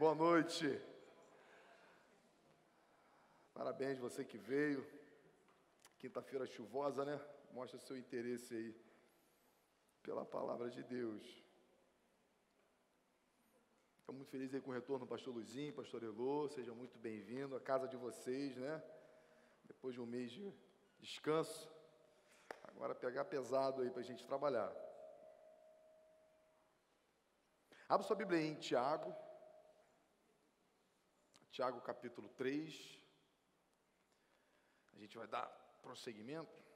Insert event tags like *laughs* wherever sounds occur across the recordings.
boa noite. Parabéns você que veio. Quinta-feira chuvosa, né? Mostra seu interesse aí pela palavra de Deus. Estou muito feliz aí com o retorno do pastor Luizinho, pastor Elô, seja muito bem-vindo à casa de vocês, né? Depois de um mês de descanso, agora pegar pesado aí para a gente trabalhar. Abra sua Bíblia em Tiago, Tiago capítulo 3. A gente vai dar prosseguimento.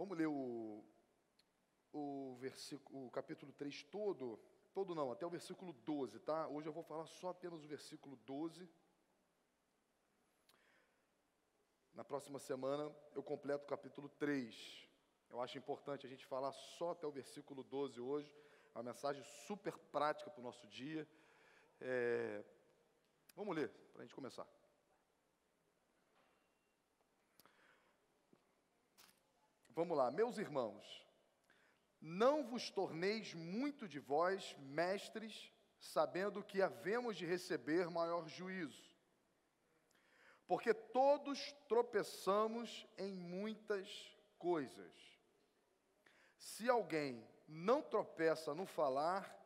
Vamos ler o, o, versículo, o capítulo 3 todo, todo não, até o versículo 12, tá? Hoje eu vou falar só apenas o versículo 12. Na próxima semana eu completo o capítulo 3. Eu acho importante a gente falar só até o versículo 12 hoje. É uma mensagem super prática para o nosso dia. É... Vamos ler, para a gente começar. Vamos lá, meus irmãos, não vos torneis muito de vós mestres, sabendo que havemos de receber maior juízo. Porque todos tropeçamos em muitas coisas. Se alguém não tropeça no falar,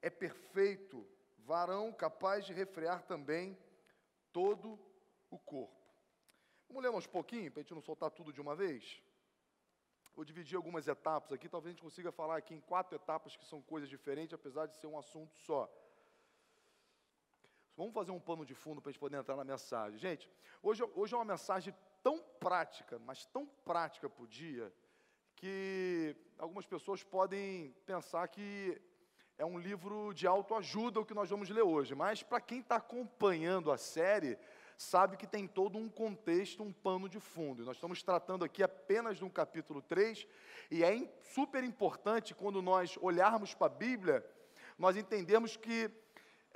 é perfeito, varão capaz de refrear também todo o corpo. Vamos ler um pouquinho, para a gente não soltar tudo de uma vez? Vou dividir algumas etapas aqui, talvez a gente consiga falar aqui em quatro etapas que são coisas diferentes, apesar de ser um assunto só. Vamos fazer um pano de fundo para a gente poder entrar na mensagem. Gente, hoje, hoje é uma mensagem tão prática, mas tão prática para o dia, que algumas pessoas podem pensar que é um livro de autoajuda o que nós vamos ler hoje. Mas para quem está acompanhando a série, sabe que tem todo um contexto, um pano de fundo. Nós estamos tratando aqui apenas de um capítulo 3, e é super importante quando nós olharmos para a Bíblia, nós entendemos que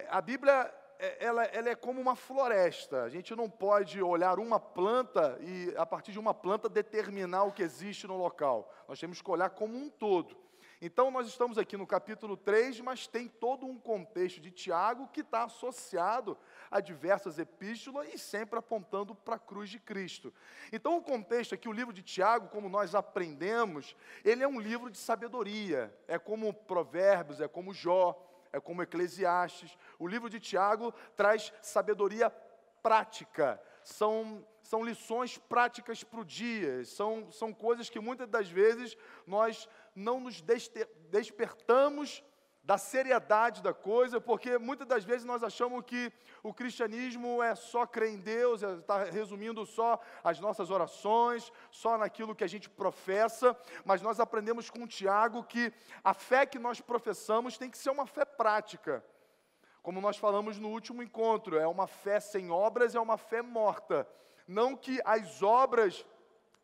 a Bíblia é, ela, ela, é como uma floresta. A gente não pode olhar uma planta e, a partir de uma planta, determinar o que existe no local. Nós temos que olhar como um todo. Então, nós estamos aqui no capítulo 3, mas tem todo um contexto de Tiago que está associado a diversas epístolas e sempre apontando para a cruz de Cristo. Então, o contexto aqui, o livro de Tiago, como nós aprendemos, ele é um livro de sabedoria, é como Provérbios, é como Jó, é como Eclesiastes. O livro de Tiago traz sabedoria prática, são, são lições práticas para o dia, são, são coisas que muitas das vezes nós não nos despertamos da seriedade da coisa, porque muitas das vezes nós achamos que o cristianismo é só crer em Deus, está resumindo só as nossas orações, só naquilo que a gente professa, mas nós aprendemos com Tiago que a fé que nós professamos tem que ser uma fé prática. Como nós falamos no último encontro, é uma fé sem obras, é uma fé morta. Não que as obras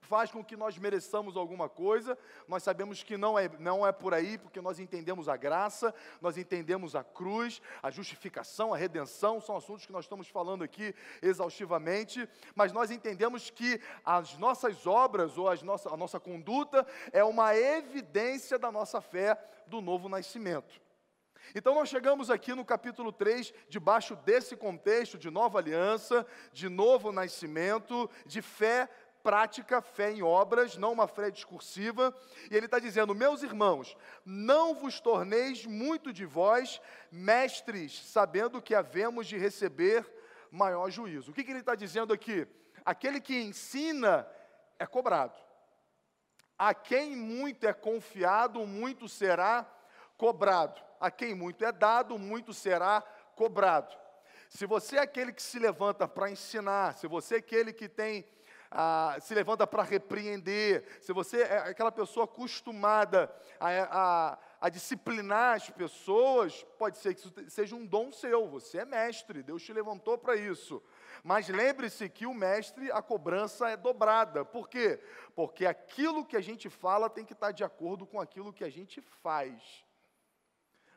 faz com que nós mereçamos alguma coisa, nós sabemos que não é, não é por aí, porque nós entendemos a graça, nós entendemos a cruz, a justificação, a redenção, são assuntos que nós estamos falando aqui exaustivamente, mas nós entendemos que as nossas obras ou as nossa, a nossa conduta é uma evidência da nossa fé do novo nascimento. Então nós chegamos aqui no capítulo 3, debaixo desse contexto de nova aliança, de novo nascimento, de fé prática, fé em obras, não uma fé discursiva. E ele está dizendo: Meus irmãos, não vos torneis muito de vós mestres, sabendo que havemos de receber maior juízo. O que, que ele está dizendo aqui? Aquele que ensina é cobrado. A quem muito é confiado, muito será cobrado. A quem muito é dado, muito será cobrado. Se você é aquele que se levanta para ensinar, se você é aquele que tem ah, se levanta para repreender, se você é aquela pessoa acostumada a, a, a disciplinar as pessoas, pode ser que isso seja um dom seu, você é mestre, Deus te levantou para isso. Mas lembre-se que o mestre, a cobrança é dobrada. Por quê? Porque aquilo que a gente fala tem que estar de acordo com aquilo que a gente faz.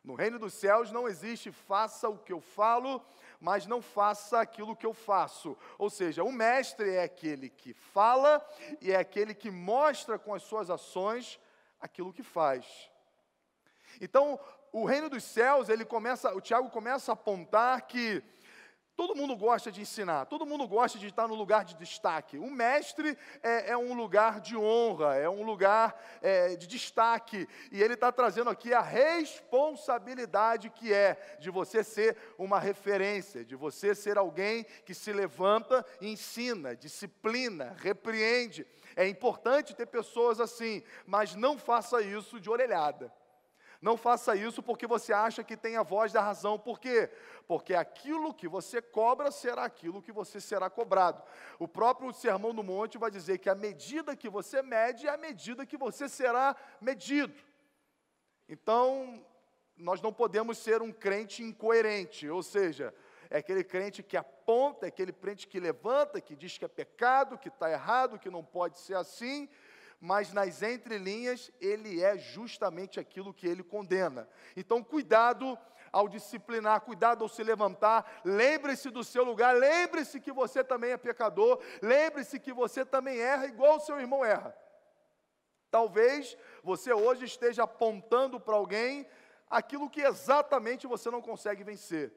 No reino dos céus não existe faça o que eu falo, mas não faça aquilo que eu faço. Ou seja, o mestre é aquele que fala e é aquele que mostra com as suas ações aquilo que faz. Então, o reino dos céus, ele começa, o Tiago começa a apontar que Todo mundo gosta de ensinar, todo mundo gosta de estar no lugar de destaque. O mestre é, é um lugar de honra, é um lugar é, de destaque. E ele está trazendo aqui a responsabilidade que é de você ser uma referência, de você ser alguém que se levanta ensina, disciplina, repreende. É importante ter pessoas assim, mas não faça isso de orelhada. Não faça isso porque você acha que tem a voz da razão. Por quê? Porque aquilo que você cobra será aquilo que você será cobrado. O próprio Sermão do Monte vai dizer que a medida que você mede é a medida que você será medido. Então, nós não podemos ser um crente incoerente, ou seja, é aquele crente que aponta, é aquele crente que levanta, que diz que é pecado, que está errado, que não pode ser assim, mas nas entrelinhas ele é justamente aquilo que ele condena. Então, cuidado ao disciplinar, cuidado ao se levantar, lembre-se do seu lugar, lembre-se que você também é pecador, lembre-se que você também erra igual o seu irmão erra. Talvez você hoje esteja apontando para alguém aquilo que exatamente você não consegue vencer.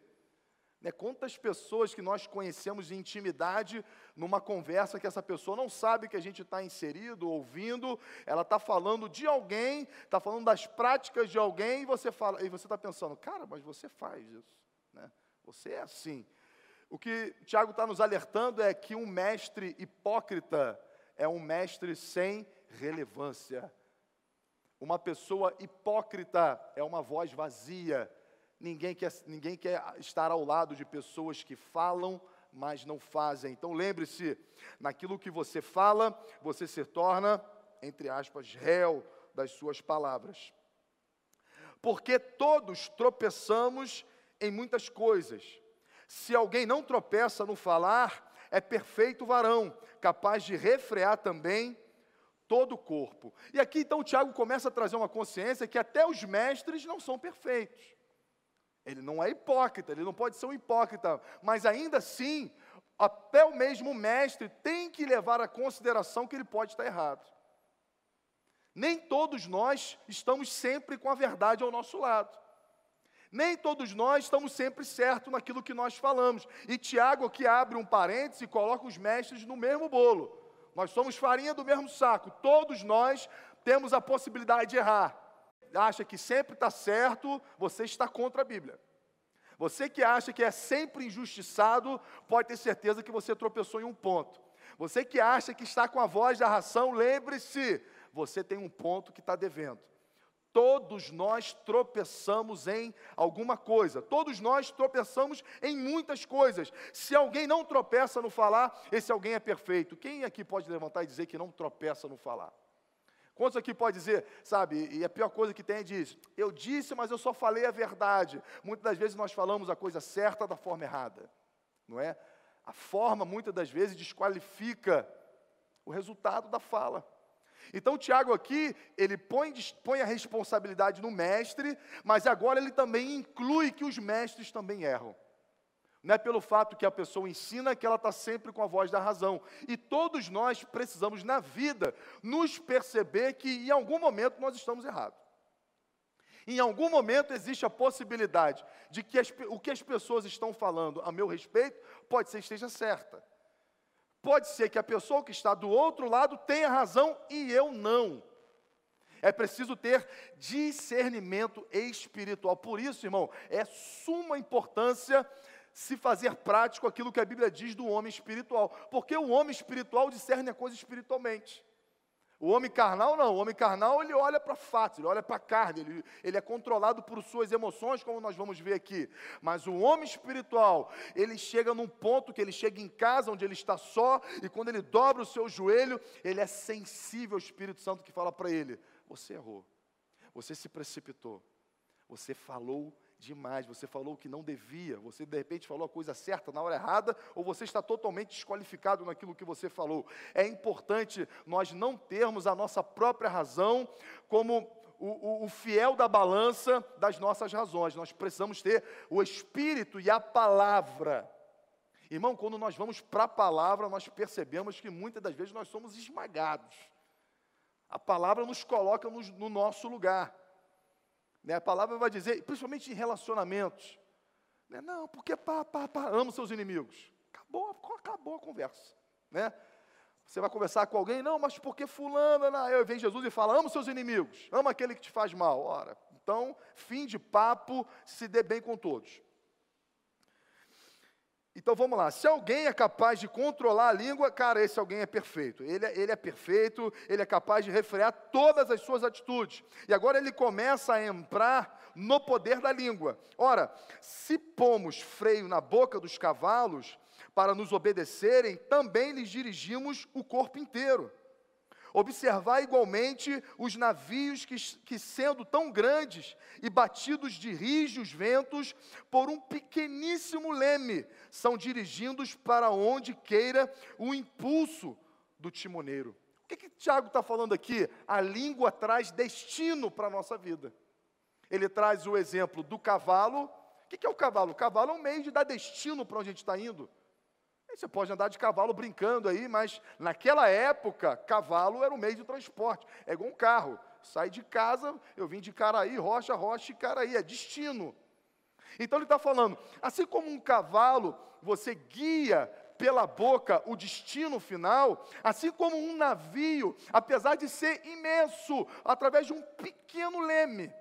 Né? Quantas pessoas que nós conhecemos de intimidade numa conversa que essa pessoa não sabe que a gente está inserido, ouvindo, ela está falando de alguém, está falando das práticas de alguém, e você fala, e você está pensando, cara, mas você faz isso, né? Você é assim. O que Tiago está nos alertando é que um mestre hipócrita é um mestre sem relevância. Uma pessoa hipócrita é uma voz vazia Ninguém quer, ninguém quer estar ao lado de pessoas que falam, mas não fazem. Então lembre-se, naquilo que você fala, você se torna, entre aspas, réu das suas palavras. Porque todos tropeçamos em muitas coisas. Se alguém não tropeça no falar, é perfeito varão, capaz de refrear também todo o corpo. E aqui então o Tiago começa a trazer uma consciência que até os mestres não são perfeitos. Ele não é hipócrita, ele não pode ser um hipócrita, mas ainda assim, até o mesmo mestre tem que levar a consideração que ele pode estar errado. Nem todos nós estamos sempre com a verdade ao nosso lado. Nem todos nós estamos sempre certos naquilo que nós falamos. E Tiago aqui abre um parênteses e coloca os mestres no mesmo bolo. Nós somos farinha do mesmo saco. Todos nós temos a possibilidade de errar acha que sempre está certo, você está contra a Bíblia. Você que acha que é sempre injustiçado, pode ter certeza que você tropeçou em um ponto. Você que acha que está com a voz da ração, lembre-se, você tem um ponto que está devendo. Todos nós tropeçamos em alguma coisa, todos nós tropeçamos em muitas coisas. Se alguém não tropeça no falar, esse alguém é perfeito. Quem aqui pode levantar e dizer que não tropeça no falar? Quantos aqui pode dizer, sabe, e a pior coisa que tem é diz, eu disse, mas eu só falei a verdade. Muitas das vezes nós falamos a coisa certa da forma errada, não é? A forma, muitas das vezes, desqualifica o resultado da fala. Então, Tiago aqui, ele põe, põe a responsabilidade no mestre, mas agora ele também inclui que os mestres também erram. Não é pelo fato que a pessoa ensina que ela está sempre com a voz da razão. E todos nós precisamos, na vida, nos perceber que em algum momento nós estamos errados. Em algum momento existe a possibilidade de que as, o que as pessoas estão falando a meu respeito pode ser esteja certa. Pode ser que a pessoa que está do outro lado tenha razão e eu não. É preciso ter discernimento espiritual. Por isso, irmão, é suma importância se fazer prático aquilo que a Bíblia diz do homem espiritual, porque o homem espiritual discerne a coisa espiritualmente. O homem carnal não, o homem carnal ele olha para fatos, ele olha para a carne, ele, ele é controlado por suas emoções, como nós vamos ver aqui. Mas o homem espiritual, ele chega num ponto que ele chega em casa, onde ele está só, e quando ele dobra o seu joelho, ele é sensível ao Espírito Santo que fala para ele: Você errou, Você se precipitou. Você falou demais, você falou o que não devia, você de repente falou a coisa certa na hora errada, ou você está totalmente desqualificado naquilo que você falou. É importante nós não termos a nossa própria razão como o, o, o, fiel da balança das nossas razões. Nós precisamos ter o Espírito e a palavra. Irmão, quando nós vamos para a palavra, nós percebemos que muitas das vezes nós somos esmagados. A palavra nos coloca no, no nosso lugar. Né? A palavra vai dizer, principalmente em relacionamentos, né? não, porque pá, pá, pá, amo seus inimigos. Acabou, acabou a conversa. Né? Você vai conversar com alguém, não, mas porque fulano, não, eu vem Jesus e fala, amo seus inimigos, ama aquele que te faz mal. Ora, então, fim de papo, se dê bem com todos. Então vamos lá, se alguém é capaz de controlar a língua, cara, esse alguém é perfeito. Ele é, ele é perfeito, ele é capaz de refrear todas as suas atitudes. E agora ele começa a entrar no poder da língua. Ora, se pomos freio na boca dos cavalos para nos obedecerem, também lhes dirigimos o corpo inteiro. Observar igualmente os navios que, que, sendo tão grandes e batidos de rijos ventos por um pequeníssimo leme, são dirigidos para onde queira o impulso do timoneiro. O que, que Tiago está falando aqui? A língua traz destino para a nossa vida. Ele traz o exemplo do cavalo. O que, que é o cavalo? O cavalo é um meio de dar destino para onde a gente está indo. Você pode andar de cavalo brincando aí, mas naquela época, cavalo era um meio de transporte. É igual um carro. Sai de casa, eu vim de Caraí, Rocha, Rocha e Caraí, é destino. Então ele está falando, assim como um cavalo, você guia pela boca o destino final, assim como um navio, apesar de ser imenso, através de um pequeno leme,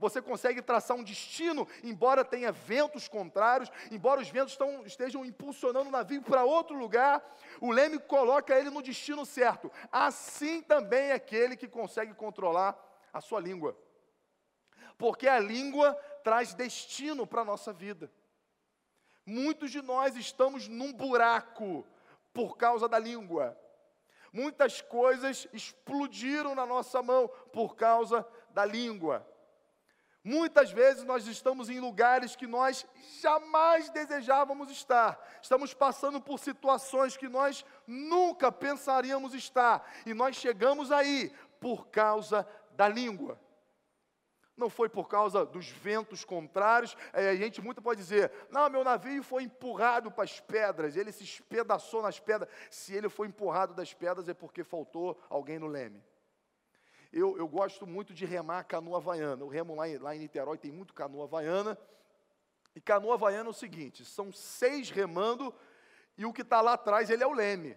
você consegue traçar um destino, embora tenha ventos contrários, embora os ventos estão, estejam impulsionando o navio para outro lugar, o leme coloca ele no destino certo. Assim também é aquele que consegue controlar a sua língua. Porque a língua traz destino para a nossa vida. Muitos de nós estamos num buraco por causa da língua. Muitas coisas explodiram na nossa mão por causa da língua. Muitas vezes nós estamos em lugares que nós jamais desejávamos estar. Estamos passando por situações que nós nunca pensaríamos estar. E nós chegamos aí por causa da língua. Não foi por causa dos ventos contrários. É, a gente muito pode dizer: não, meu navio foi empurrado para as pedras, ele se espedaçou nas pedras. Se ele foi empurrado das pedras, é porque faltou alguém no leme. Eu, eu gosto muito de remar canoa havaiana. Eu remo lá em, lá em Niterói, tem muito canoa havaiana. E canoa havaiana é o seguinte: são seis remando e o que está lá atrás ele é o leme.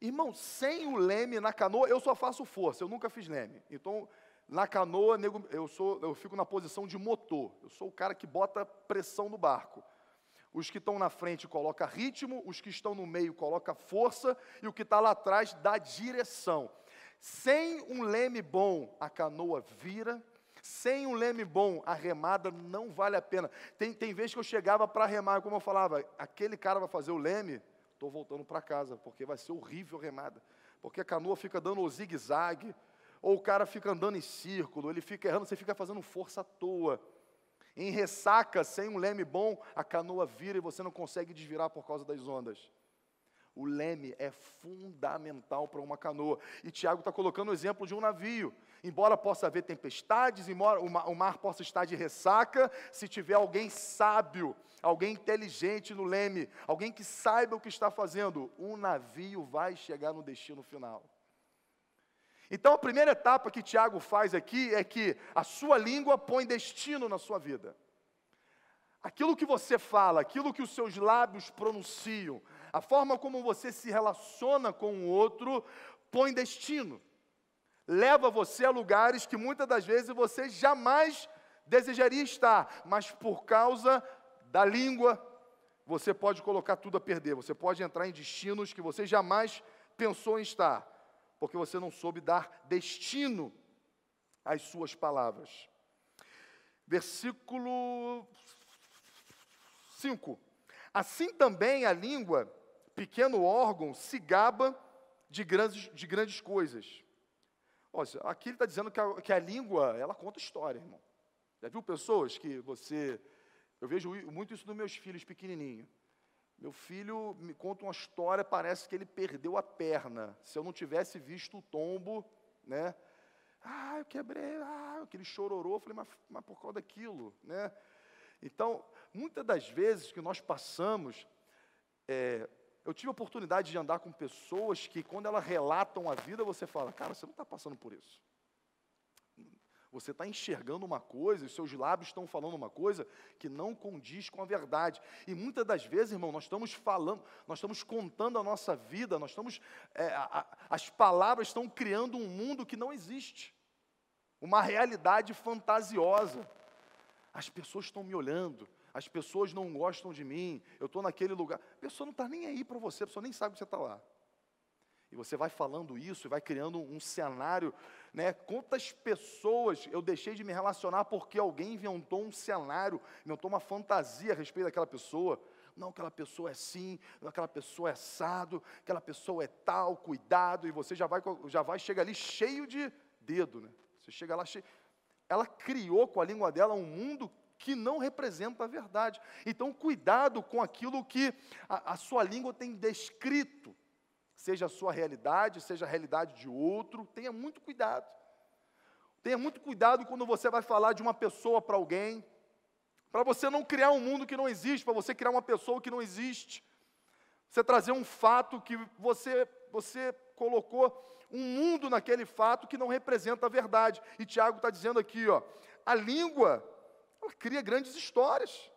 Irmão, sem o leme na canoa, eu só faço força, eu nunca fiz leme. Então, na canoa, eu, sou, eu fico na posição de motor. Eu sou o cara que bota pressão no barco. Os que estão na frente coloca ritmo, os que estão no meio coloca força e o que está lá atrás dá direção. Sem um leme bom, a canoa vira. Sem um leme bom, a remada não vale a pena. Tem, tem vezes que eu chegava para remar, como eu falava, aquele cara vai fazer o leme, estou voltando para casa, porque vai ser horrível a remada. Porque a canoa fica dando o zigue-zague, ou o cara fica andando em círculo, ele fica errando, você fica fazendo força à toa. Em ressaca, sem um leme bom, a canoa vira e você não consegue desvirar por causa das ondas. O leme é fundamental para uma canoa. E Tiago está colocando o exemplo de um navio. Embora possa haver tempestades, embora o mar possa estar de ressaca, se tiver alguém sábio, alguém inteligente no leme, alguém que saiba o que está fazendo, um navio vai chegar no destino final. Então a primeira etapa que Tiago faz aqui é que a sua língua põe destino na sua vida. Aquilo que você fala, aquilo que os seus lábios pronunciam, a forma como você se relaciona com o outro põe destino. Leva você a lugares que muitas das vezes você jamais desejaria estar, mas por causa da língua, você pode colocar tudo a perder. Você pode entrar em destinos que você jamais pensou em estar, porque você não soube dar destino às suas palavras. Versículo 5. Assim também a língua pequeno órgão se gaba de grandes, de grandes coisas. Olha, aqui ele está dizendo que a, que a língua, ela conta história, irmão. Já viu pessoas que você. Eu vejo muito isso nos meus filhos pequenininhos. Meu filho me conta uma história, parece que ele perdeu a perna. Se eu não tivesse visto o tombo, né? Ah, eu quebrei, ah, aquele chororô. Eu falei, mas, mas por causa daquilo, né? Então, muitas das vezes que nós passamos, é, eu tive a oportunidade de andar com pessoas que, quando elas relatam a vida, você fala, cara, você não está passando por isso. Você está enxergando uma coisa, os seus lábios estão falando uma coisa que não condiz com a verdade. E muitas das vezes, irmão, nós estamos falando, nós estamos contando a nossa vida, nós estamos, é, a, as palavras estão criando um mundo que não existe, uma realidade fantasiosa. As pessoas estão me olhando, as pessoas não gostam de mim, eu estou naquele lugar. A pessoa não está nem aí para você, a pessoa nem sabe que você está lá. E você vai falando isso e vai criando um cenário, né? Quantas pessoas eu deixei de me relacionar porque alguém inventou um cenário, inventou uma fantasia a respeito daquela pessoa. Não, aquela pessoa é assim, aquela pessoa é assado, aquela pessoa é tal, cuidado, e você já vai, já vai chega ali cheio de dedo, né? Você chega lá cheio. Ela criou com a língua dela um mundo que não representa a verdade. Então, cuidado com aquilo que a, a sua língua tem descrito seja a sua realidade, seja a realidade de outro, tenha muito cuidado. Tenha muito cuidado quando você vai falar de uma pessoa para alguém, para você não criar um mundo que não existe, para você criar uma pessoa que não existe. Você trazer um fato que você, você colocou um mundo naquele fato que não representa a verdade. E Tiago está dizendo aqui, ó, a língua, ela cria grandes histórias.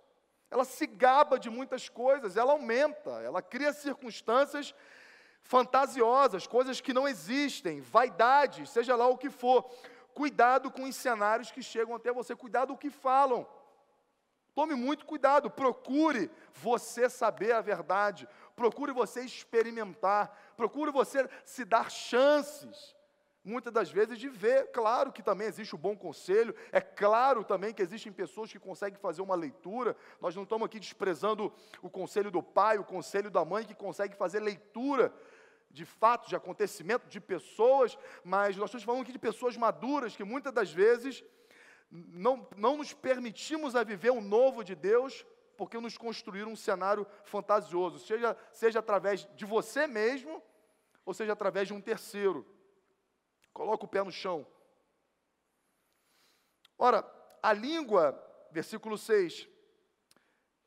Ela se gaba de muitas coisas, ela aumenta, ela cria circunstâncias fantasiosas, coisas que não existem, vaidade, seja lá o que for. Cuidado com os cenários que chegam até você, cuidado o que falam. Tome muito cuidado, procure você saber a verdade, procure você experimentar, procure você se dar chances, muitas das vezes, de ver. Claro que também existe o bom conselho, é claro também que existem pessoas que conseguem fazer uma leitura. Nós não estamos aqui desprezando o conselho do pai, o conselho da mãe que consegue fazer leitura de fatos, de acontecimentos, de pessoas, mas nós estamos falando aqui de pessoas maduras que muitas das vezes não, não nos permitimos a viver o novo de Deus porque nos construíram um cenário fantasioso, seja, seja através de você mesmo ou seja através de um terceiro. Coloca o pé no chão. Ora, a língua, versículo 6,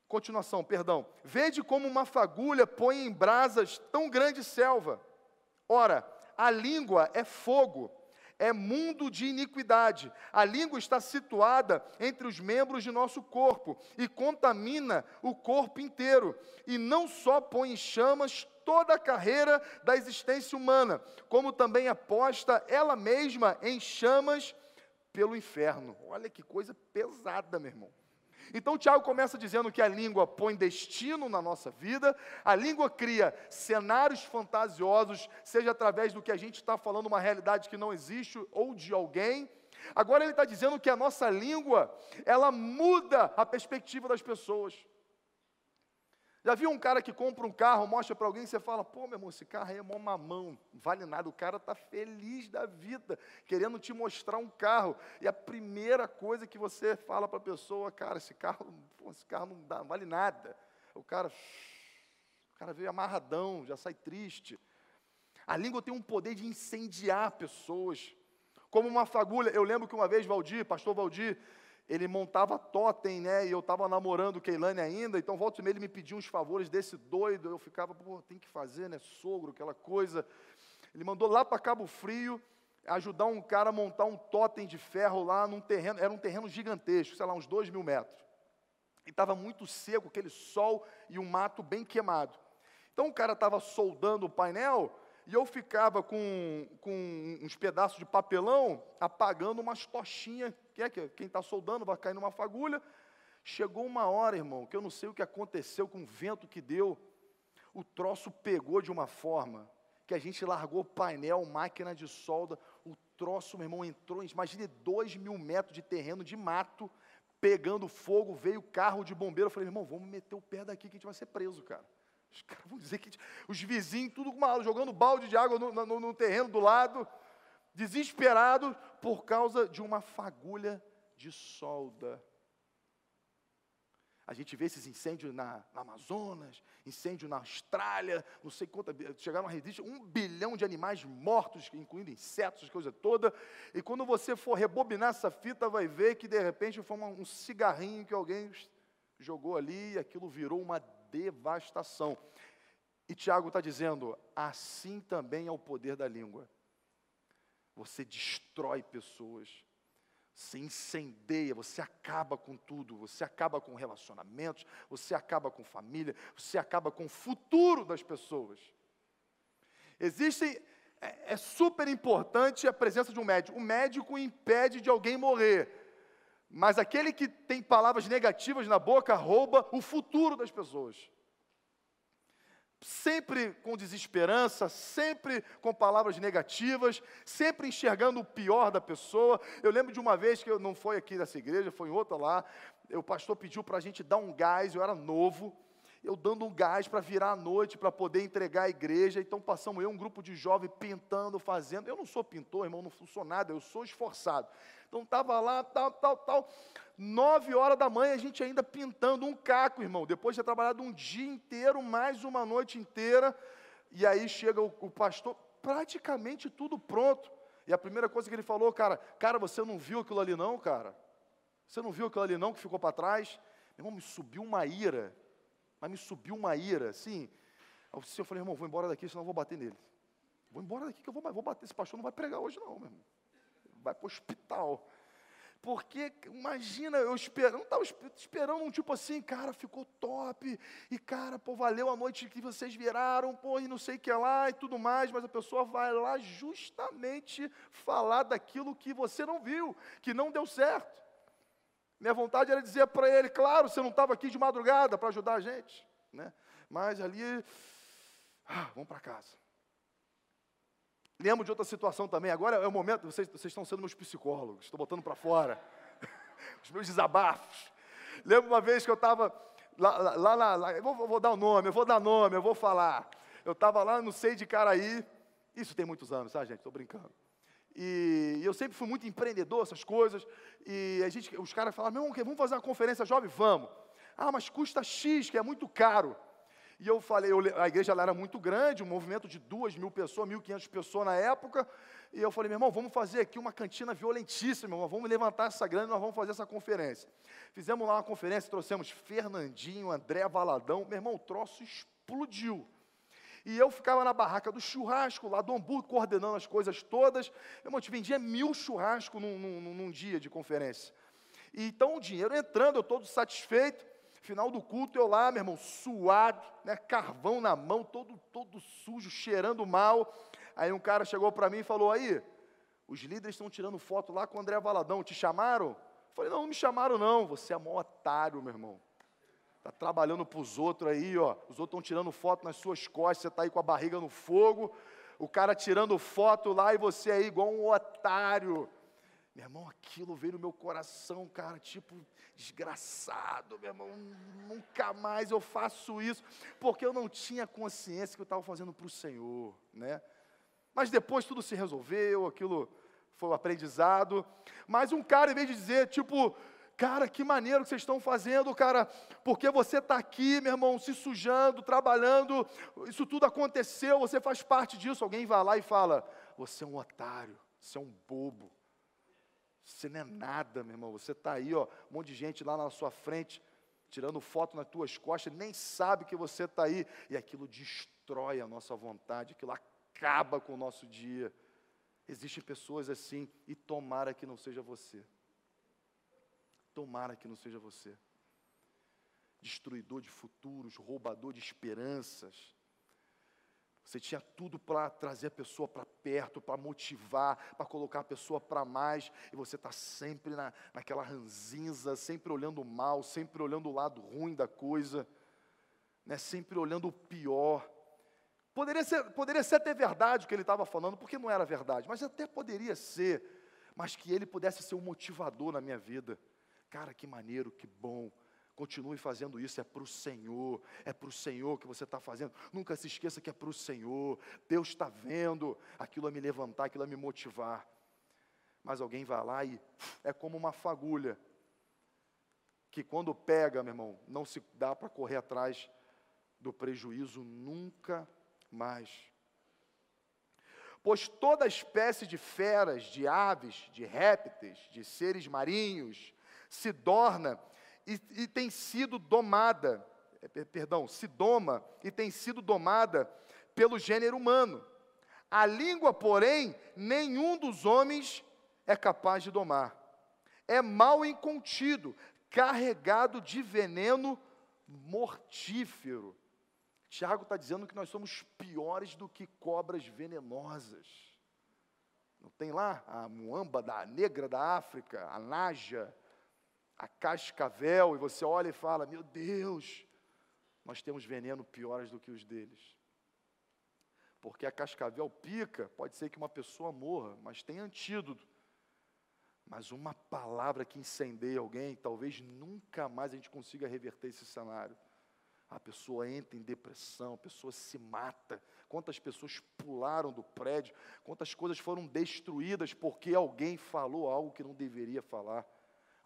Continuação, perdão. Vede como uma fagulha põe em brasas tão grande selva. Ora, a língua é fogo, é mundo de iniquidade. A língua está situada entre os membros de nosso corpo e contamina o corpo inteiro. E não só põe em chamas toda a carreira da existência humana, como também aposta ela mesma em chamas pelo inferno. Olha que coisa pesada, meu irmão. Então, Tiago começa dizendo que a língua põe destino na nossa vida, a língua cria cenários fantasiosos, seja através do que a gente está falando, uma realidade que não existe, ou de alguém. Agora, ele está dizendo que a nossa língua, ela muda a perspectiva das pessoas. Já viu um cara que compra um carro, mostra para alguém e você fala, pô, meu irmão, esse carro aí é mó mamão, não vale nada. O cara está feliz da vida, querendo te mostrar um carro. E a primeira coisa que você fala para a pessoa, cara, esse carro, pô, esse carro não, dá, não vale nada. O cara, o cara veio amarradão, já sai triste. A língua tem um poder de incendiar pessoas. Como uma fagulha, eu lembro que uma vez Valdir, pastor Valdir, ele montava totem, né? E eu estava namorando Keilane ainda, então volta e meia ele me pedia uns favores desse doido, eu ficava, pô, tem que fazer, né? Sogro, aquela coisa. Ele mandou lá para Cabo Frio ajudar um cara a montar um totem de ferro lá num terreno, era um terreno gigantesco, sei lá, uns dois mil metros. E estava muito seco, aquele sol e um mato bem queimado. Então o cara estava soldando o painel, e eu ficava com, com uns pedaços de papelão apagando umas tochinhas, que é que quem está soldando vai cair numa fagulha. Chegou uma hora, irmão, que eu não sei o que aconteceu com o vento que deu. O troço pegou de uma forma que a gente largou painel, máquina de solda. O troço, meu irmão, entrou. Imagine dois mil metros de terreno de mato, pegando fogo. Veio carro de bombeiro. Eu falei, irmão, vamos meter o pé daqui que a gente vai ser preso, cara. Os caras vão dizer que os vizinhos, tudo jogando balde de água no, no, no terreno do lado. Desesperados por causa de uma fagulha de solda. A gente vê esses incêndios na, na, Amazonas, incêndio na Austrália, não sei quanto, chegaram a registro, um bilhão de animais mortos, incluindo insetos, coisa toda. E quando você for rebobinar essa fita, vai ver que de repente foi um cigarrinho que alguém jogou ali e aquilo virou uma devastação. E Tiago está dizendo: assim também é o poder da língua. Você destrói pessoas, você incendeia, você acaba com tudo, você acaba com relacionamentos, você acaba com família, você acaba com o futuro das pessoas. Existem, é, é super importante a presença de um médico. O médico impede de alguém morrer, mas aquele que tem palavras negativas na boca rouba o futuro das pessoas sempre com desesperança, sempre com palavras negativas, sempre enxergando o pior da pessoa. Eu lembro de uma vez que eu não foi aqui nessa igreja, foi em outra lá, o pastor pediu para a gente dar um gás, eu era novo, eu dando um gás para virar à noite, para poder entregar a igreja. Então passamos eu, um grupo de jovens, pintando, fazendo. Eu não sou pintor, irmão, não sou nada, eu sou esforçado. Então estava lá, tal, tal, tal. Nove horas da manhã, a gente ainda pintando um caco, irmão. Depois de ter trabalhado um dia inteiro, mais uma noite inteira. E aí chega o, o pastor, praticamente tudo pronto. E a primeira coisa que ele falou, cara, cara, você não viu aquilo ali não, cara? Você não viu aquilo ali não que ficou para trás? Meu irmão, me subiu uma ira. Mas me subiu uma ira, assim. Eu falei, irmão, vou embora daqui, senão eu vou bater nele. Vou embora daqui que eu vou, vou bater. Esse pastor não vai pregar hoje, não, meu irmão. Vai para o hospital. Porque, imagina, eu esperando, não estava esperando um tipo assim, cara, ficou top, e cara, pô, valeu a noite que vocês viraram, pô, e não sei o que lá e tudo mais, mas a pessoa vai lá justamente falar daquilo que você não viu, que não deu certo. Minha vontade era dizer para ele, claro, você não estava aqui de madrugada para ajudar a gente, né? Mas ali, ah, vamos para casa. Lembro de outra situação também. Agora é o momento, vocês, vocês estão sendo meus psicólogos, estou botando para fora *laughs* os meus desabafos. Lembro uma vez que eu estava lá, lá, lá, lá eu vou, vou, dar o nome, eu vou dar nome, eu vou falar. Eu estava lá no Sei de Caraí, isso tem muitos anos, tá, gente? Estou brincando. E eu sempre fui muito empreendedor, essas coisas. E a gente, os caras falavam, meu, vamos fazer uma conferência jovem? Vamos. Ah, mas custa X, que é muito caro. E eu falei, eu, a igreja lá era muito grande, um movimento de duas mil pessoas, mil quinhentas pessoas na época. E eu falei, meu irmão, vamos fazer aqui uma cantina violentíssima, irmão, vamos levantar essa grana e nós vamos fazer essa conferência. Fizemos lá uma conferência, trouxemos Fernandinho, André Valadão. Meu irmão, o troço explodiu. E eu ficava na barraca do churrasco, lá do hambúrguer, coordenando as coisas todas. Meu irmão, te vendia mil churrascos num, num, num dia de conferência. E então o dinheiro entrando, eu todo satisfeito. Final do culto, eu lá, meu irmão, suado, né, carvão na mão, todo, todo sujo, cheirando mal. Aí um cara chegou para mim e falou: Aí, os líderes estão tirando foto lá com o André Valadão, te chamaram? Eu falei: Não, não me chamaram, não. Você é mó otário, meu irmão. Está trabalhando para os outros aí, ó. Os outros estão tirando foto nas suas costas, você está aí com a barriga no fogo. O cara tirando foto lá e você aí igual um otário. Meu irmão, aquilo veio no meu coração, cara, tipo, desgraçado, meu irmão, nunca mais eu faço isso, porque eu não tinha consciência que eu estava fazendo para o Senhor, né? Mas depois tudo se resolveu, aquilo foi um aprendizado. Mas um cara, em vez de dizer, tipo, cara, que maneiro que vocês estão fazendo, cara, porque você está aqui, meu irmão, se sujando, trabalhando, isso tudo aconteceu, você faz parte disso. Alguém vai lá e fala: você é um otário, você é um bobo. Você não é nada, meu irmão. Você está aí, ó, um monte de gente lá na sua frente, tirando foto nas tuas costas, nem sabe que você está aí. E aquilo destrói a nossa vontade, aquilo acaba com o nosso dia. Existem pessoas assim, e tomara que não seja você. Tomara que não seja você. Destruidor de futuros, roubador de esperanças você tinha tudo para trazer a pessoa para perto, para motivar, para colocar a pessoa para mais, e você está sempre na, naquela ranzinza, sempre olhando o mal, sempre olhando o lado ruim da coisa, né? sempre olhando o pior. Poderia ser, poderia ser até verdade o que ele estava falando, porque não era verdade, mas até poderia ser, mas que ele pudesse ser um motivador na minha vida. Cara, que maneiro, que bom, Continue fazendo isso, é para o Senhor, é para o Senhor que você está fazendo. Nunca se esqueça que é para o Senhor. Deus está vendo aquilo a me levantar, aquilo a me motivar. Mas alguém vai lá e *sniffs* é como uma fagulha, que quando pega, meu irmão, não se dá para correr atrás do prejuízo nunca mais. Pois toda espécie de feras, de aves, de répteis, de seres marinhos, se dorna e, e tem sido domada, é, perdão, se doma e tem sido domada pelo gênero humano. A língua, porém, nenhum dos homens é capaz de domar. É mal incontido, carregado de veneno mortífero. Tiago está dizendo que nós somos piores do que cobras venenosas. Não tem lá a muamba da negra da África, a naja, a cascavel, e você olha e fala: Meu Deus, nós temos veneno piores do que os deles. Porque a cascavel pica, pode ser que uma pessoa morra, mas tem antídoto. Mas uma palavra que incendeia alguém, talvez nunca mais a gente consiga reverter esse cenário. A pessoa entra em depressão, a pessoa se mata. Quantas pessoas pularam do prédio, quantas coisas foram destruídas porque alguém falou algo que não deveria falar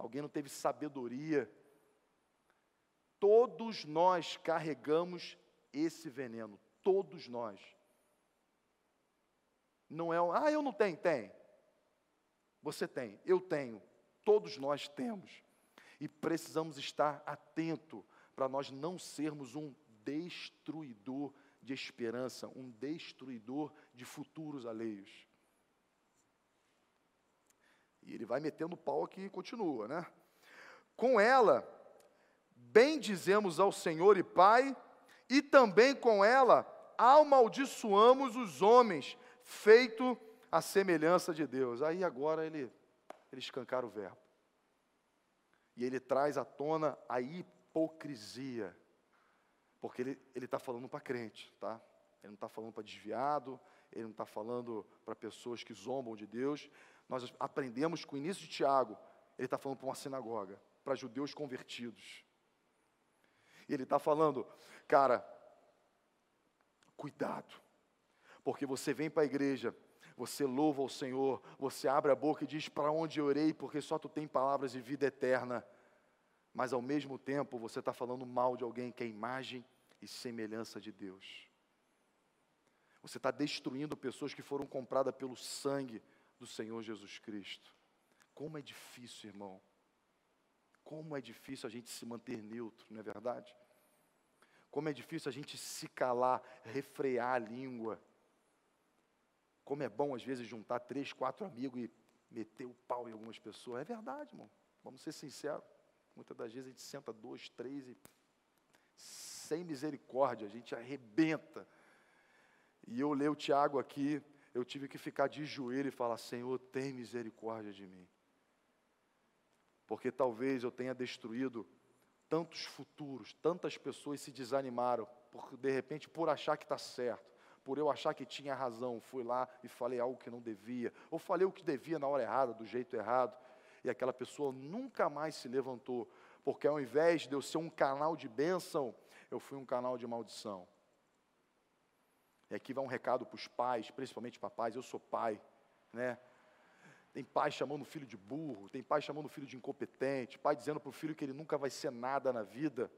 alguém não teve sabedoria. Todos nós carregamos esse veneno, todos nós. Não é, um, ah, eu não tenho, tem. Você tem, eu tenho, todos nós temos. E precisamos estar atento para nós não sermos um destruidor de esperança, um destruidor de futuros alheios. E ele vai metendo pau aqui e continua, né? Com ela, bem dizemos ao Senhor e Pai, e também com ela amaldiçoamos os homens, feito a semelhança de Deus. Aí agora ele, ele escancara o verbo. E ele traz à tona a hipocrisia. Porque ele está falando para crente, tá? Ele não está falando para desviado, ele não está falando para pessoas que zombam de Deus, nós aprendemos com o início de Tiago, ele está falando para uma sinagoga, para judeus convertidos. Ele está falando, cara, cuidado, porque você vem para a igreja, você louva o Senhor, você abre a boca e diz para onde eu orei, porque só tu tem palavras de vida eterna. Mas ao mesmo tempo você está falando mal de alguém que é imagem e semelhança de Deus. Você está destruindo pessoas que foram compradas pelo sangue do Senhor Jesus Cristo. Como é difícil, irmão. Como é difícil a gente se manter neutro, não é verdade? Como é difícil a gente se calar, refrear a língua. Como é bom, às vezes, juntar três, quatro amigos e meter o pau em algumas pessoas. É verdade, irmão. Vamos ser sinceros. Muitas das vezes a gente senta dois, três e sem misericórdia, a gente arrebenta. E eu leio o Tiago aqui, eu tive que ficar de joelho e falar: Senhor, tem misericórdia de mim. Porque talvez eu tenha destruído tantos futuros, tantas pessoas se desanimaram, por, de repente, por achar que está certo, por eu achar que tinha razão, fui lá e falei algo que não devia, ou falei o que devia na hora errada, do jeito errado, e aquela pessoa nunca mais se levantou, porque ao invés de eu ser um canal de bênção, eu fui um canal de maldição. E aqui vai um recado para os pais, principalmente papais, eu sou pai, né? Tem pai chamando o filho de burro, tem pai chamando o filho de incompetente, pai dizendo para o filho que ele nunca vai ser nada na vida.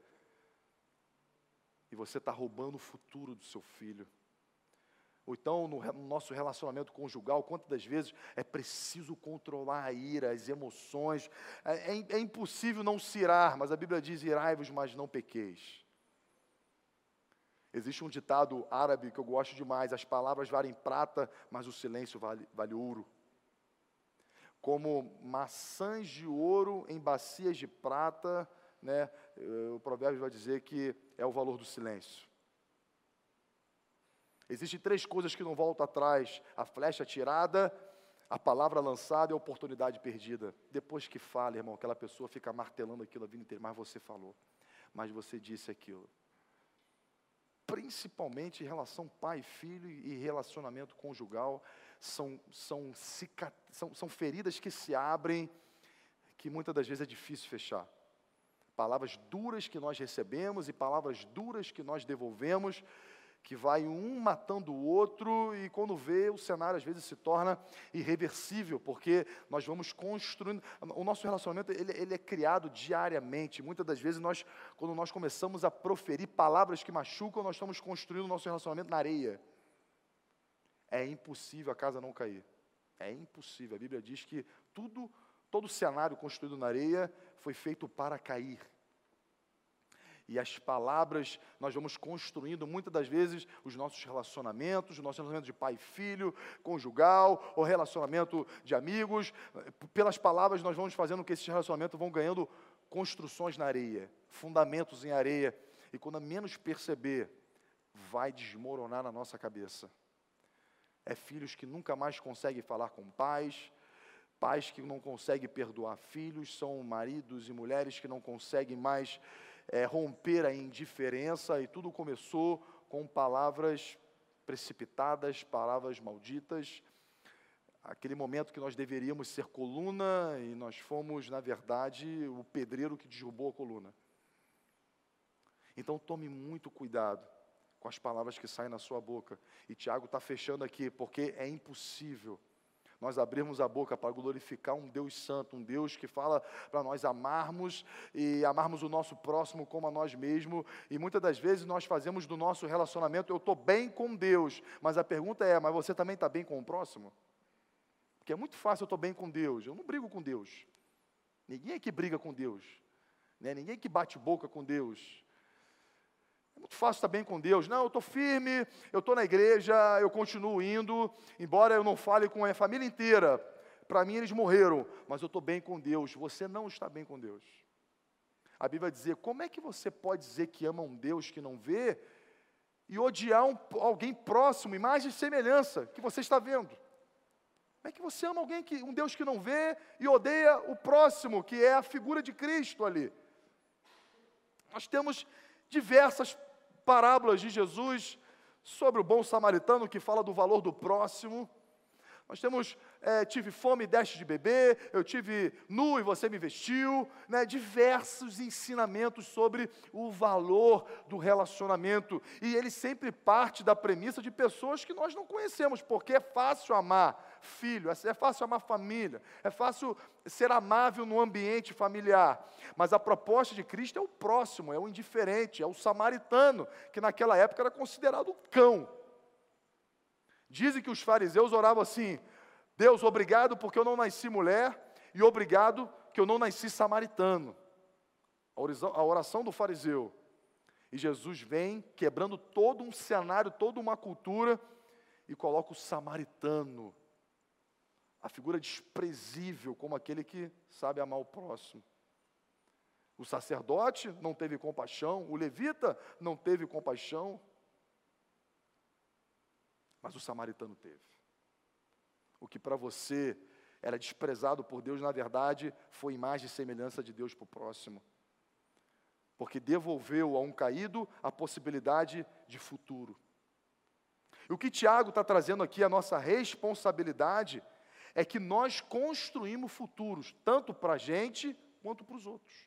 E você está roubando o futuro do seu filho. Ou então, no, no, nosso relacionamento conjugal, quantas das vezes é preciso controlar a ira, as emoções. É, é, é impossível não se irar, mas a Bíblia diz: irai-vos, mas não pequeis. Existe um ditado árabe que eu gosto demais: as palavras valem prata, mas o silêncio vale, vale ouro. Como maçãs de ouro em bacias de prata, né, eh, o provérbio vai dizer que é o valor do silêncio. Existem três coisas que não voltam atrás: a flecha tirada, a palavra lançada e a oportunidade perdida. Depois que fala, irmão, aquela pessoa fica martelando aquilo a vida inteira, mas você falou, mas você disse aquilo principalmente em relação pai e filho e relacionamento conjugal, são, são, são, são feridas que se abrem, que muitas das vezes é difícil fechar. Palavras duras que nós recebemos e palavras duras que nós devolvemos, que vai um matando o outro e quando vê o cenário às vezes se torna irreversível, porque nós vamos construindo, o nosso relacionamento ele, ele é criado diariamente, muitas das vezes nós, quando nós começamos a proferir palavras que machucam, nós estamos construindo o nosso relacionamento na areia, é impossível a casa não cair, é impossível, a Bíblia diz que tudo, todo cenário construído na areia foi feito para cair. E as palavras, nós vamos construindo muitas das vezes os nossos relacionamentos, o nosso relacionamento de pai e filho, conjugal, ou relacionamento de amigos. Pelas palavras, nós vamos fazendo com que esses relacionamentos vão ganhando construções na areia, fundamentos em areia. E quando menos perceber, vai desmoronar na nossa cabeça. É filhos que nunca mais conseguem falar com pais, pais que não conseguem perdoar filhos, são maridos e mulheres que não conseguem mais é, romper a indiferença, e tudo começou com palavras precipitadas, palavras malditas. Aquele momento que nós deveríamos ser coluna e nós fomos, na verdade, o pedreiro que derrubou a coluna. Então tome muito cuidado com as palavras que saem na sua boca. E Tiago está fechando aqui, porque é impossível nós abrirmos a boca para glorificar um Deus santo, um Deus que fala para nós amarmos e amarmos o nosso próximo como a nós mesmos. E muitas das vezes nós fazemos do nosso relacionamento, eu estou bem com Deus, mas a pergunta é, mas você também está bem com o próximo? Porque é muito fácil eu estou bem com Deus, eu não brigo com Deus. Ninguém aqui briga com Deus, né? ninguém que bate boca com Deus. É muito fácil estar bem com Deus. Não, eu estou firme, eu estou na igreja, eu continuo indo, embora eu não fale com a família inteira. Para mim eles morreram, mas eu estou bem com Deus. Você não está bem com Deus. A Bíblia dizer: como é que você pode dizer que ama um Deus que não vê e odiar um, alguém próximo, imagem e semelhança, que você está vendo? Como é que você ama alguém que, um Deus que não vê e odeia o próximo, que é a figura de Cristo ali? Nós temos diversas parábolas de Jesus sobre o bom samaritano que fala do valor do próximo. Nós temos, é, tive fome e deste de beber, eu tive nu e você me vestiu, né, diversos ensinamentos sobre o valor do relacionamento. E ele sempre parte da premissa de pessoas que nós não conhecemos, porque é fácil amar filho, é fácil amar família, é fácil ser amável no ambiente familiar. Mas a proposta de Cristo é o próximo, é o indiferente, é o samaritano, que naquela época era considerado cão. Dizem que os fariseus oravam assim: Deus, obrigado porque eu não nasci mulher, e obrigado que eu não nasci samaritano. A oração do fariseu. E Jesus vem quebrando todo um cenário, toda uma cultura, e coloca o samaritano, a figura desprezível, como aquele que sabe amar o próximo. O sacerdote não teve compaixão, o levita não teve compaixão, mas o samaritano teve. O que para você era desprezado por Deus, na verdade, foi imagem e semelhança de Deus para o próximo. Porque devolveu a um caído a possibilidade de futuro. E o que Tiago está trazendo aqui, a nossa responsabilidade, é que nós construímos futuros, tanto para a gente quanto para os outros.